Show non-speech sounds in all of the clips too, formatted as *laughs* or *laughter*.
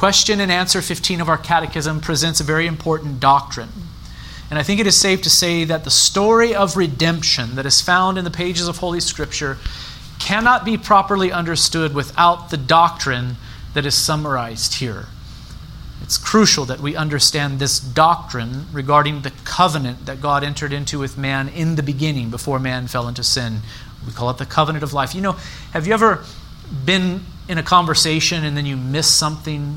Question and answer 15 of our catechism presents a very important doctrine. And I think it is safe to say that the story of redemption that is found in the pages of Holy Scripture cannot be properly understood without the doctrine that is summarized here. It's crucial that we understand this doctrine regarding the covenant that God entered into with man in the beginning before man fell into sin. We call it the covenant of life. You know, have you ever been in a conversation and then you miss something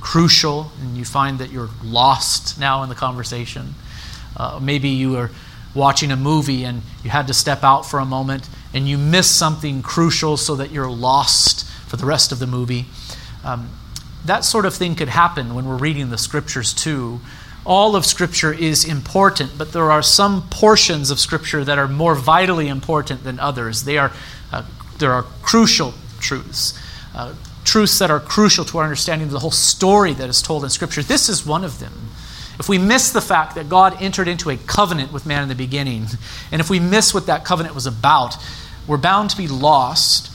crucial and you find that you're lost now in the conversation? Uh, maybe you are watching a movie and you had to step out for a moment and you miss something crucial so that you're lost for the rest of the movie. Um, that sort of thing could happen when we're reading the scriptures too. All of Scripture is important, but there are some portions of Scripture that are more vitally important than others. They are, uh, there are crucial truths, uh, truths that are crucial to our understanding of the whole story that is told in Scripture. This is one of them. If we miss the fact that God entered into a covenant with man in the beginning, and if we miss what that covenant was about, we're bound to be lost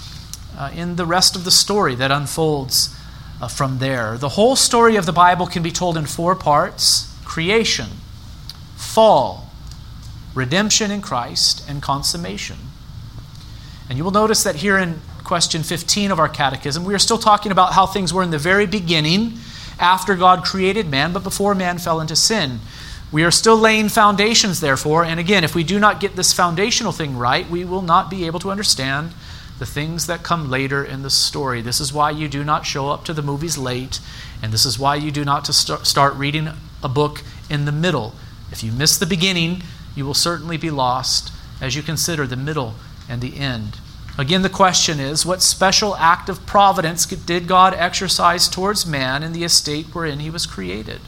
uh, in the rest of the story that unfolds uh, from there. The whole story of the Bible can be told in four parts creation, fall, redemption in Christ, and consummation. And you will notice that here in question 15 of our catechism, we are still talking about how things were in the very beginning after God created man, but before man fell into sin. We are still laying foundations, therefore, and again, if we do not get this foundational thing right, we will not be able to understand the things that come later in the story. This is why you do not show up to the movies late, and this is why you do not to start reading a book in the middle. If you miss the beginning, you will certainly be lost as you consider the middle and the end. Again, the question is what special act of providence did God exercise towards man in the estate wherein he was created?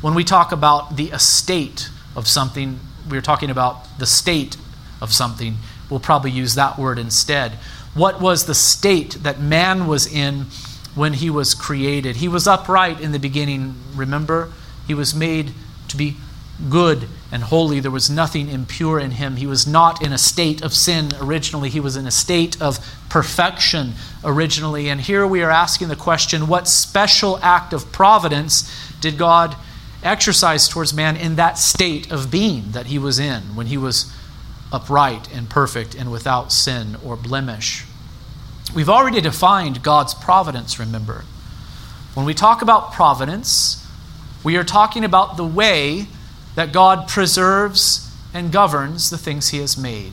When we talk about the estate of something, we're talking about the state of something. We'll probably use that word instead. What was the state that man was in when he was created? He was upright in the beginning, remember? He was made to be good and holy. There was nothing impure in him. He was not in a state of sin originally. He was in a state of perfection originally. And here we are asking the question what special act of providence did God exercise towards man in that state of being that he was in when he was upright and perfect and without sin or blemish? We've already defined God's providence, remember. When we talk about providence, we are talking about the way that God preserves and governs the things he has made.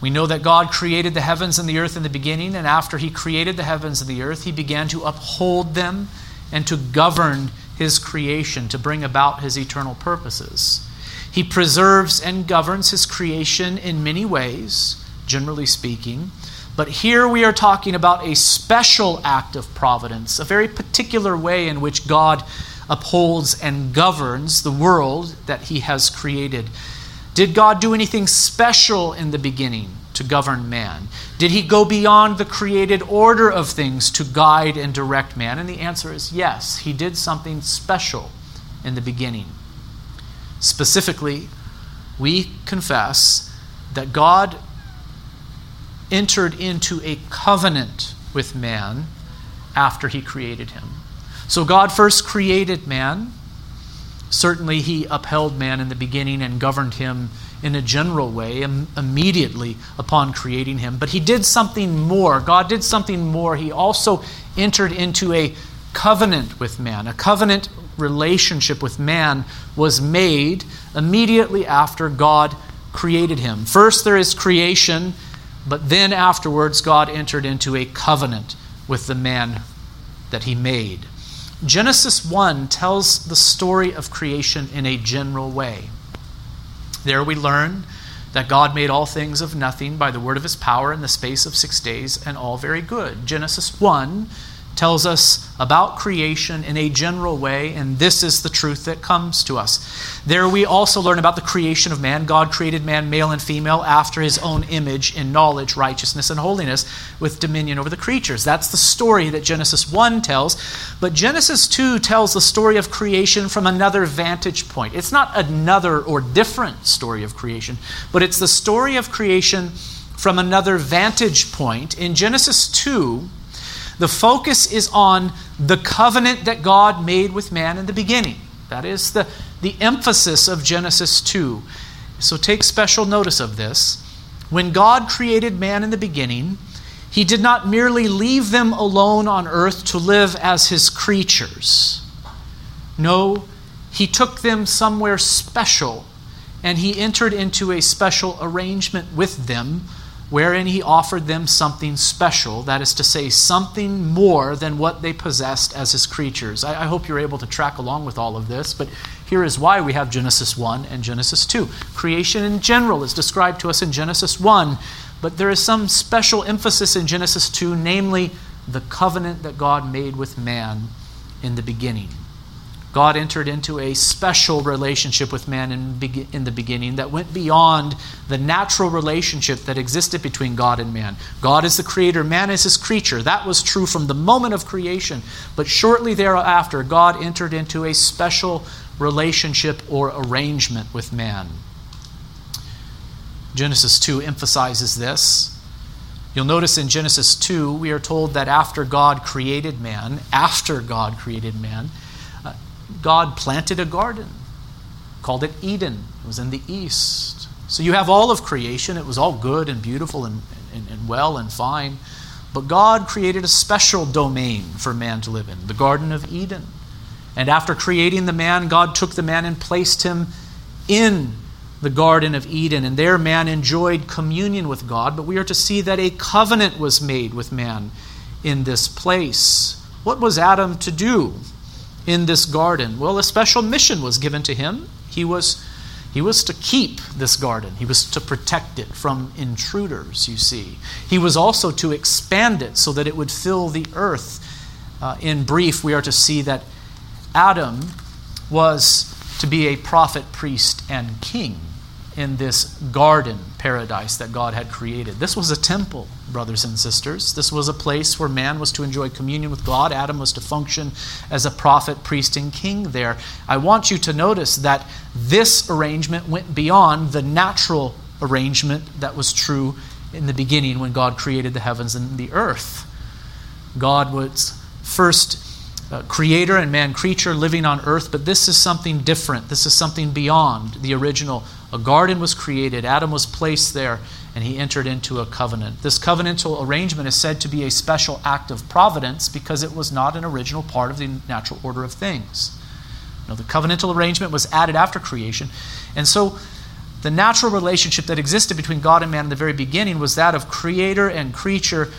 We know that God created the heavens and the earth in the beginning, and after he created the heavens and the earth, he began to uphold them and to govern his creation, to bring about his eternal purposes. He preserves and governs his creation in many ways, generally speaking. But here we are talking about a special act of providence, a very particular way in which God upholds and governs the world that he has created. Did God do anything special in the beginning to govern man? Did he go beyond the created order of things to guide and direct man? And the answer is yes, he did something special in the beginning. Specifically, we confess that God entered into a covenant with man after he created him. So God first created man. Certainly, he upheld man in the beginning and governed him in a general way immediately upon creating him. But he did something more. God did something more. He also entered into a covenant with man. A covenant relationship with man was made immediately after God created him. First, there is creation, but then afterwards, God entered into a covenant with the man that he made. Genesis 1 tells the story of creation in a general way. There we learn that God made all things of nothing by the word of his power in the space of six days, and all very good. Genesis 1 tells us about creation in a general way, and this is the truth that comes to us. There we also learn about the creation of man. God created man, male and female, after his own image in knowledge, righteousness, and holiness, with dominion over the creatures. That's the story that Genesis 1 tells. But Genesis 2 tells the story of creation from another vantage point. It's not another or different story of creation, but it's the story of creation from another vantage point. In Genesis 2, the focus is on the covenant that God made with man in the beginning. That is the, the emphasis of Genesis 2. So take special notice of this. When God created man in the beginning, he did not merely leave them alone on earth to live as his creatures. No, he took them somewhere special and he entered into a special arrangement with them wherein he offered them something special, that is to say, something more than what they possessed as his creatures. I, I, hope you're able to track along with all of this, but here is why we have Genesis 1 and Genesis 2. Creation in general is described to us in Genesis 1, but there is some special emphasis in Genesis 2, namely the covenant that God made with man in the beginning. God entered into a special relationship with man in, in, the beginning that went beyond the natural relationship that existed between God and man. God is the creator, man is his creature. That was true from the moment of creation. But shortly thereafter, God entered into a special relationship or arrangement with man. Genesis 2 emphasizes this. You'll notice in Genesis 2, we are told that after God created man, after God created man, God planted a garden, called it Eden. It was in the east. So you have all of creation. It was all good and beautiful and, and, and well and fine. But God created a special domain for man to live in, the Garden of Eden. And after creating the man, God took the man and placed him in the Garden of Eden. And there, man enjoyed communion with God. But we are to see that a covenant was made with man in this place. What was Adam to do? In this garden? Well, a special mission was given to him. He was, he was to keep this garden, he was to protect it from intruders, you see. He was also to expand it so that it would fill the earth. Uh, in brief, we are to see that Adam was to be a prophet, priest, and king in this garden paradise that God had created. This was a temple, brothers and sisters. This was a place where man was to enjoy communion with God. Adam was to function as a prophet, priest, and king there. I want you to notice that this arrangement went beyond the natural arrangement that was true in the beginning when God created the heavens and the earth. God was first uh, creator and man creature living on earth, but this is something different. This is something beyond the original. A garden was created, Adam was placed there, and he entered into a covenant. This covenantal arrangement is said to be a special act of providence because it was not an original part of the natural order of things. Now, the covenantal arrangement was added after creation, and so the natural relationship that existed between God and man in the very beginning was that of creator and creature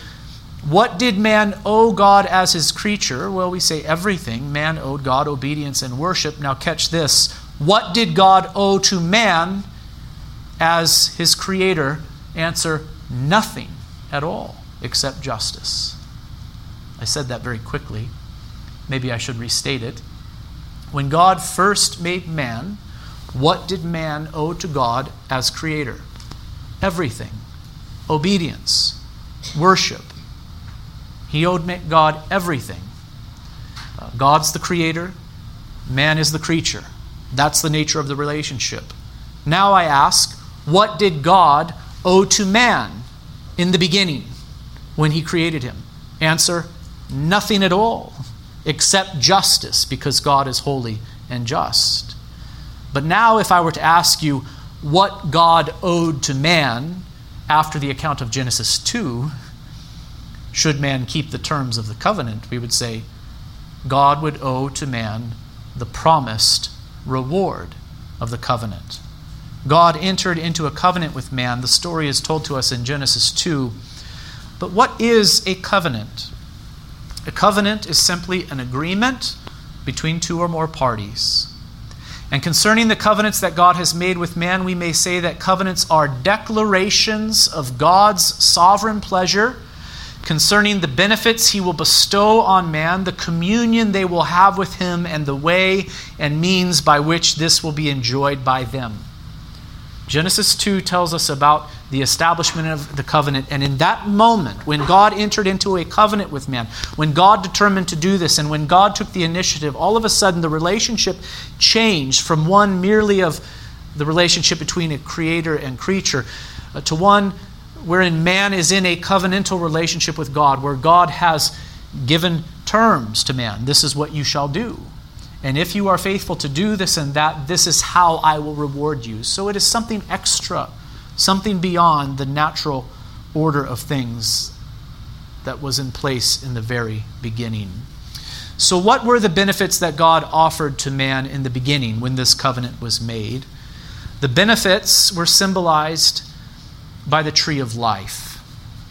what did man owe God as his creature? Well, we say everything. Man owed God obedience and worship. Now, catch this. What did God owe to man as his creator? Answer nothing at all except justice. I said that very quickly. Maybe I should restate it. When God first made man, what did man owe to God as creator? Everything obedience, worship, he owed God everything. Uh, God's the creator, man is the creature. That's the nature of the relationship. Now I ask, what did God owe to man in the beginning when he created him? Answer, nothing at all except justice because God is holy and just. But now, if I were to ask you what God owed to man after the account of Genesis 2, should man keep the terms of the covenant, we would say God would owe to man the promised reward of the covenant. God entered into a covenant with man. The story is told to us in Genesis 2. But what is a covenant? A covenant is simply an agreement between two or more parties. And concerning the covenants that God has made with man, we may say that covenants are declarations of God's sovereign pleasure concerning the benefits he will bestow on man, the communion they will have with him, and the way and means by which this will be enjoyed by them. Genesis 2 tells us about the establishment of the covenant. And in that moment, when God entered into a covenant with man, when God determined to do this, and when God took the initiative, all of a sudden the relationship changed from one merely of the relationship between a creator and creature uh, to one wherein man is in a covenantal relationship with God, where God has given terms to man. This is what you shall do. And if you are faithful to do this and that, this is how I will reward you. So it is something extra, something beyond the natural order of things that was in place in the very beginning. So, what were the benefits that God offered to man in the beginning when this covenant was made? The benefits were symbolized by the tree of life.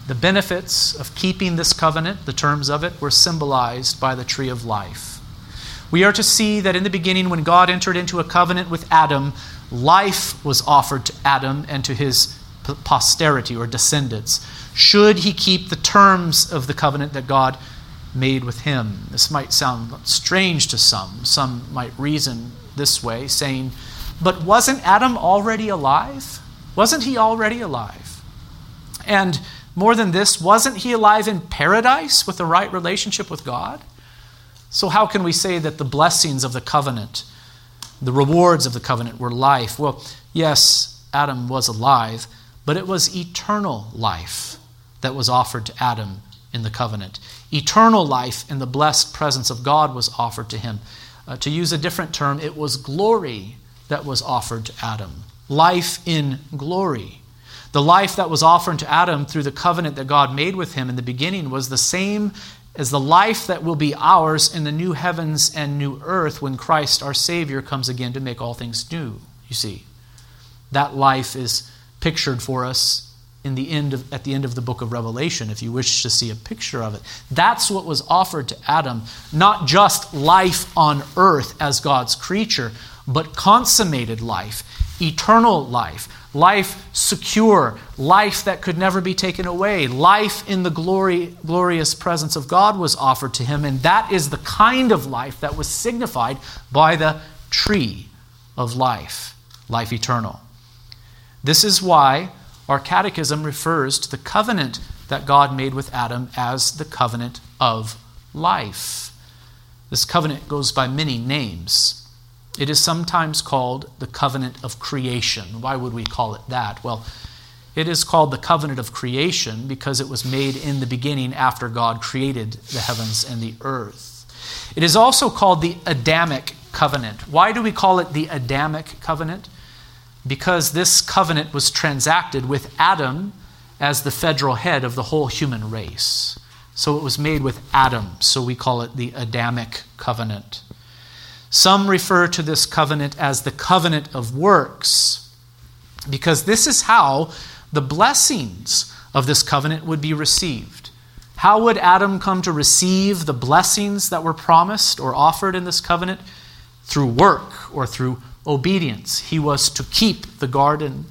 The benefits of keeping this covenant, the terms of it, were symbolized by the tree of life. We are to see that in the beginning, when God entered into a covenant with Adam, life was offered to Adam and to his posterity or descendants, should he keep the terms of the covenant that God made with him. This might sound strange to some. Some might reason this way, saying, But wasn't Adam already alive? Wasn't he already alive? And more than this, wasn't he alive in paradise with the right relationship with God? So, how can we say that the blessings of the covenant, the rewards of the covenant, were life? Well, yes, Adam was alive, but it was eternal life that was offered to Adam in the covenant. Eternal life in the blessed presence of God was offered to him. Uh, to use a different term, it was glory that was offered to Adam. Life in glory. The life that was offered to Adam through the covenant that God made with him in the beginning was the same as the life that will be ours in the new heavens and new earth when Christ, our Savior, comes again to make all things new. You see, that life is pictured for us in the end of, at the end of the book of Revelation, if you wish to see a picture of it. That's what was offered to Adam, not just life on earth as God's creature, but consummated life, eternal life, life secure, life that could never be taken away, life in the glory, glorious presence of God was offered to him, and that is the kind of life that was signified by the tree of life, life eternal. This is why our catechism refers to the covenant that God made with Adam as the covenant of life. This covenant goes by many names. It is sometimes called the covenant of creation. Why would we call it that? Well, it is called the covenant of creation because it was made in the beginning after God created the heavens and the earth. It is also called the Adamic covenant. Why do we call it the Adamic covenant? because this covenant was transacted with Adam as the federal head of the whole human race. So it was made with Adam, so we call it the Adamic covenant. Some refer to this covenant as the covenant of works, because this is how the blessings of this covenant would be received. How would Adam come to receive the blessings that were promised or offered in this covenant? Through work or through obedience. He was to keep the garden.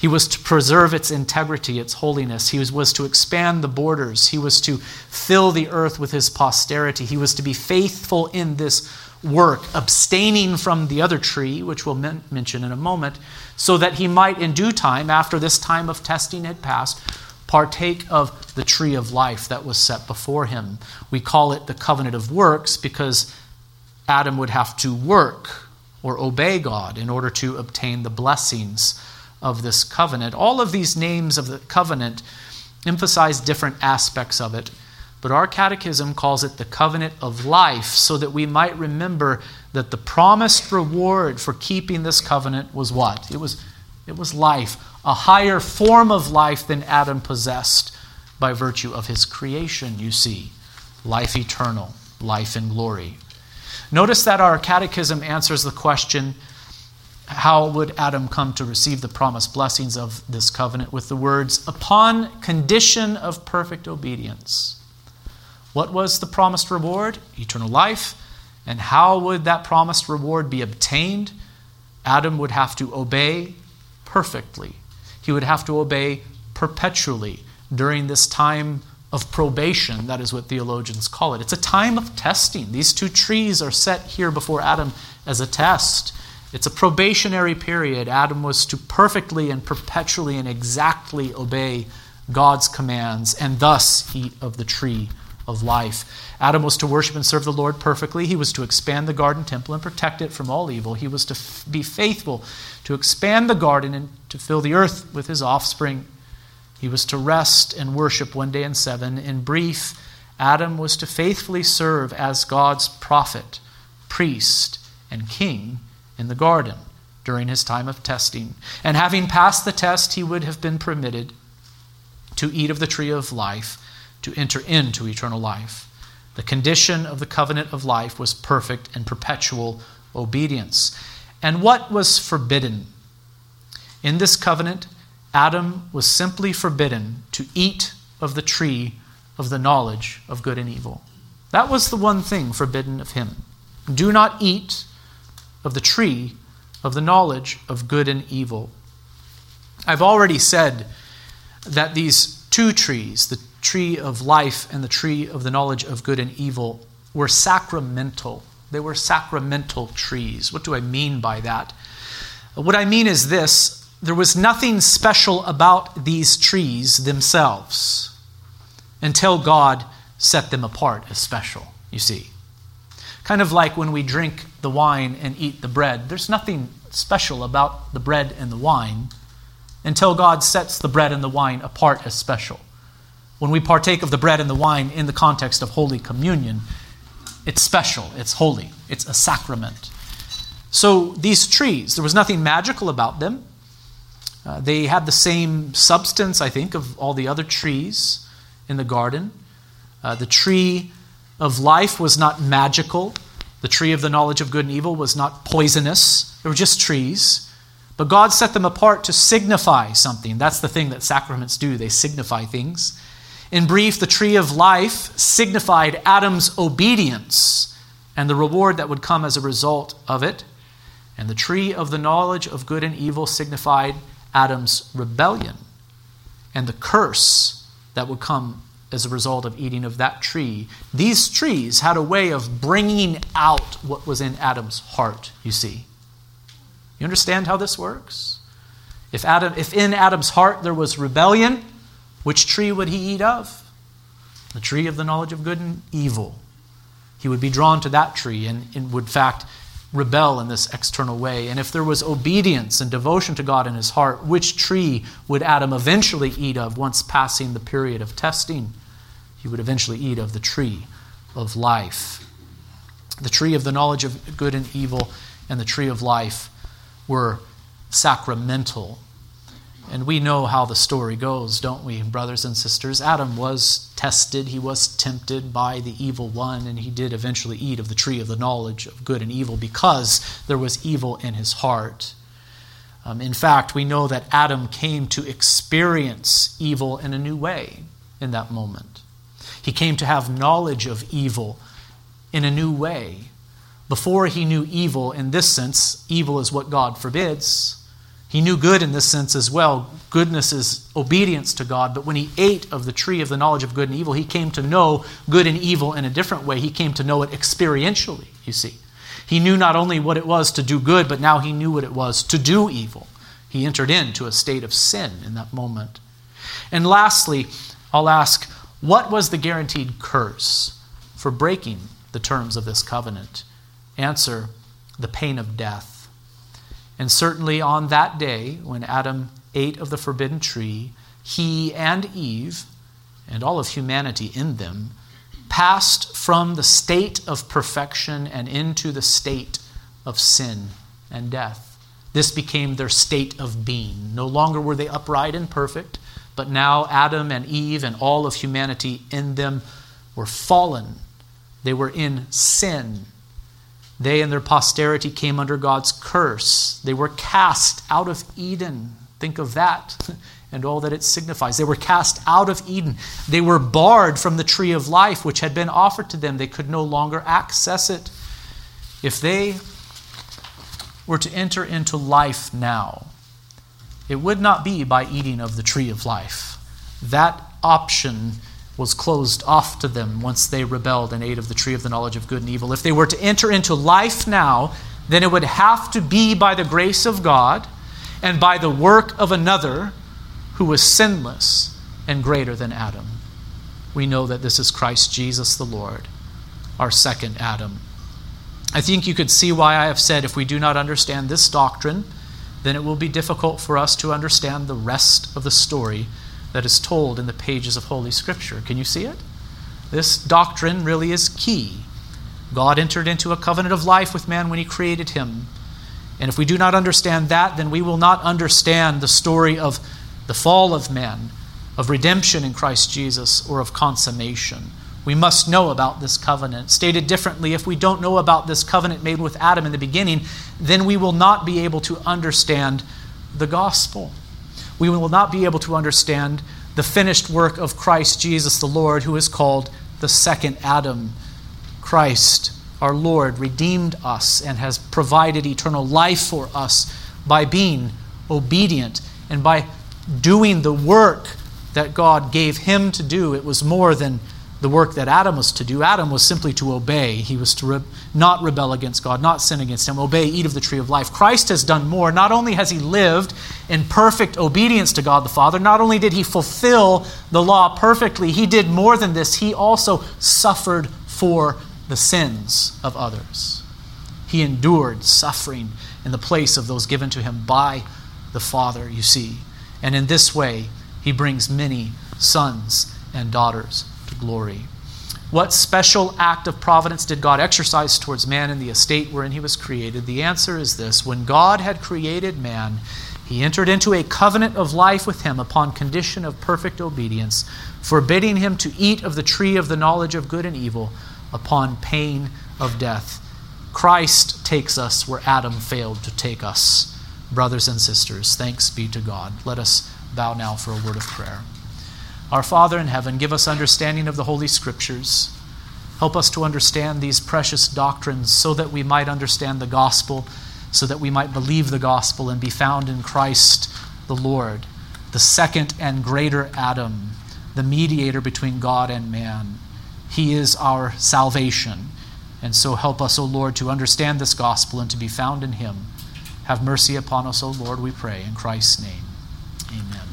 He was to preserve its integrity, its holiness. He was, was to expand the borders. He was to fill the earth with his posterity. He was to be faithful in this work, abstaining from the other tree, which we'll men- mention in a moment, so that he might, in due time, after this time of testing had passed, partake of the tree of life that was set before him. We call it the covenant of works because Adam would have to work or obey God in order to obtain the blessings of this covenant. All of these names of the covenant emphasize different aspects of it, but our catechism calls it the covenant of life so that we might remember that the promised reward for keeping this covenant was what? It was, it was life, a higher form of life than Adam possessed by virtue of his creation, you see. Life eternal, life in glory. Notice that our catechism answers the question how would Adam come to receive the promised blessings of this covenant with the words, upon condition of perfect obedience. What was the promised reward? Eternal life. And how would that promised reward be obtained? Adam would have to obey perfectly. He would have to obey perpetually during this time of probation. That is what theologians call it. It's a time of testing. These two trees are set here before Adam as a test. It's a probationary period. Adam was to perfectly and perpetually and exactly obey God's commands and thus eat of the tree of life. Adam was to worship and serve the Lord perfectly. He was to expand the garden temple and protect it from all evil. He was to f- be faithful to expand the garden and to fill the earth with his offspring he was to rest and worship one day in seven. In brief, Adam was to faithfully serve as God's prophet, priest, and king in the garden during his time of testing. And having passed the test, he would have been permitted to eat of the tree of life, to enter into eternal life. The condition of the covenant of life was perfect and perpetual obedience. And what was forbidden? In this covenant, Adam was simply forbidden to eat of the tree of the knowledge of good and evil. That was the one thing forbidden of him. Do not eat of the tree of the knowledge of good and evil. I've already said that these two trees, the tree of life and the tree of the knowledge of good and evil, were sacramental. They were sacramental trees. What do I mean by that? What I mean is this there was nothing special about these trees themselves until God set them apart as special, you see. Kind of like when we drink the wine and eat the bread, there's nothing special about the bread and the wine until God sets the bread and the wine apart as special. When we partake of the bread and the wine in the context of Holy Communion, it's special, it's holy, it's a sacrament. So these trees, there was nothing magical about them. Uh, they had the same substance, I think, of all the other trees in the garden. Uh, the tree of life was not magical. The tree of the knowledge of good and evil was not poisonous. They were just trees. But God set them apart to signify something. That's the thing that sacraments do, they signify things. In brief, the tree of life signified Adam's obedience and the reward that would come as a result of it. And the tree of the knowledge of good and evil signified Adam's rebellion and the curse that would come as a result of eating of that tree. These trees had a way of bringing out what was in Adam's heart, you see. You understand how this works? If, Adam, if in Adam's heart there was rebellion, which tree would he eat of? The tree of the knowledge of good and evil. He would be drawn to that tree and, and would, in fact, rebel in this external way? And if there was obedience and devotion to God in his heart, which tree would Adam eventually eat of once passing the period of testing? He would eventually eat of the tree of life. The tree of the knowledge of good and evil and the tree of life were sacramental and we know how the story goes, don't we, brothers and sisters? Adam was tested, he was tempted by the evil one, and he did eventually eat of the tree of the knowledge of good and evil because there was evil in his heart. Um, in fact, we know that Adam came to experience evil in a new way in that moment. He came to have knowledge of evil in a new way. Before he knew evil, in this sense, evil is what God forbids. He knew good in this sense as well. Goodness is obedience to God. But when he ate of the tree of the knowledge of good and evil, he came to know good and evil in a different way. He came to know it experientially, you see. He knew not only what it was to do good, but now he knew what it was to do evil. He entered into a state of sin in that moment. And lastly, I'll ask what was the guaranteed curse for breaking the terms of this covenant? Answer the pain of death. And certainly on that day, when Adam ate of the forbidden tree, he and Eve, and all of humanity in them, passed from the state of perfection and into the state of sin and death. This became their state of being. No longer were they upright and perfect, but now Adam and Eve and all of humanity in them were fallen. They were in sin they and their posterity came under God's curse. They were cast out of Eden. Think of that *laughs* and all that it signifies. They were cast out of Eden. They were barred from the tree of life which had been offered to them. They could no longer access it. If they were to enter into life now, it would not be by eating of the tree of life. That option was closed off to them once they rebelled and ate of the tree of the knowledge of good and evil. If they were to enter into life now, then it would have to be by the grace of God and by the work of another who was sinless and greater than Adam. We know that this is Christ Jesus the Lord, our second Adam. I think you could see why I have said if we do not understand this doctrine, then it will be difficult for us to understand the rest of the story that is told in the pages of Holy Scripture. Can you see it? This doctrine really is key. God entered into a covenant of life with man when he created him. And if we do not understand that, then we will not understand the story of the fall of man, of redemption in Christ Jesus, or of consummation. We must know about this covenant. Stated differently, if we don't know about this covenant made with Adam in the beginning, then we will not be able to understand the gospel. We will not be able to understand the finished work of Christ Jesus the Lord, who is called the second Adam. Christ, our Lord, redeemed us and has provided eternal life for us by being obedient and by doing the work that God gave him to do. It was more than the work that Adam was to do. Adam was simply to obey. He was to re- not rebel against God, not sin against Him, obey, eat of the tree of life. Christ has done more. Not only has He lived in perfect obedience to God the Father, not only did He fulfill the law perfectly, He did more than this. He also suffered for the sins of others. He endured suffering in the place of those given to Him by the Father, you see. And in this way, He brings many sons and daughters glory. What special act of providence did God exercise towards man in the estate wherein he was created? The answer is this When God had created man, he entered into a covenant of life with him upon condition of perfect obedience, forbidding him to eat of the tree of the knowledge of good and evil upon pain of death. Christ takes us where Adam failed to take us. Brothers and sisters, thanks be to God. Let us bow now for a word of prayer. Our Father in heaven, give us understanding of the Holy Scriptures. Help us to understand these precious doctrines so that we might understand the gospel, so that we might believe the gospel and be found in Christ the Lord, the second and greater Adam, the mediator between God and man. He is our salvation. And so help us, O Lord, to understand this gospel and to be found in him. Have mercy upon us, O Lord, we pray. In Christ's name, amen.